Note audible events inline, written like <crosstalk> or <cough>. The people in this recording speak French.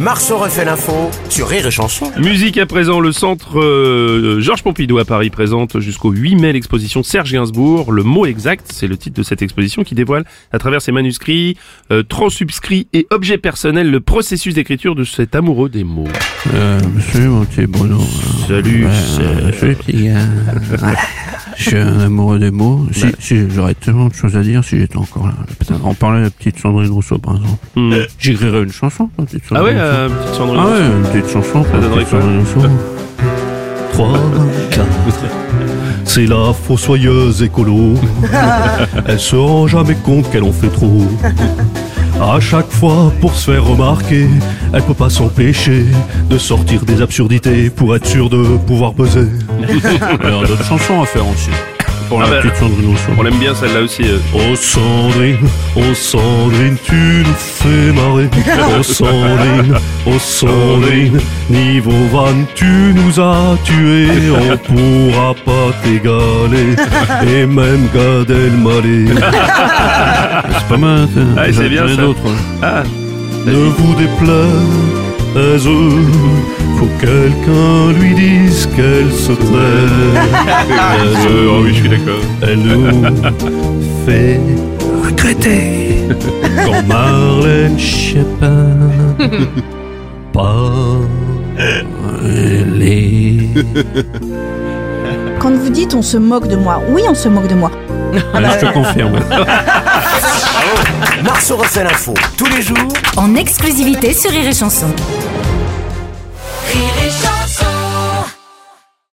Marceau refait l'info sur Rire et Chanson. Musique à présent, le centre euh, Georges Pompidou à Paris présente jusqu'au 8 mai l'exposition Serge Gainsbourg. Le mot exact, c'est le titre de cette exposition qui dévoile à travers ses manuscrits, euh, transubscrits et objets personnels le processus d'écriture de cet amoureux des mots. Euh, monsieur, mon petit Bruno. Salut, ouais, Serge. salut, petit gars. <laughs> Je suis un amoureux des mots. Si, si, j'aurais tellement de choses à dire si j'étais encore là. Putain, on parlait de la petite Sandrine Rousseau, par exemple. Hmm. J'écrirais une chanson, la petite Ah ouais, euh, petite Sandrine Rousseau. Ah ouais, une petite chanson. la donnerait quoi Sandrine Rousseau. 3, 4. C'est la fossoyeuse écolo. <laughs> Elle se rend jamais compte qu'elle en fait trop. À chaque fois, pour se faire remarquer, elle peut pas s'empêcher de sortir des absurdités pour être sûre de pouvoir peser. <laughs> Alors, d'autres chansons à faire aussi. Pour la Ah bah, petite Sandrine Rousseau. On l'aime bien celle-là aussi. euh. Oh Sandrine, oh Sandrine, tu nous fais marrer. Oh Sandrine, oh Sandrine, niveau van, tu nous as tués. On <laughs> pourra pas t'égaler, et même Gad Elmaleh. <laughs> C'est pas mal. ça. Ah, c'est bien, ça. ouais. Ah, Ne vous déplaise, faut que quelqu'un lui dise qu'elle se tait. <laughs> euh, oh oui, je suis d'accord. Elle nous <laughs> fait regretter <laughs> quand Marlène Schiappa <laughs> Les... Quand vous dites on se moque de moi, oui on se moque de moi. Allez, je te confirme. Marceau refait l'info tous les jours en exclusivité sur Rire et Chanson.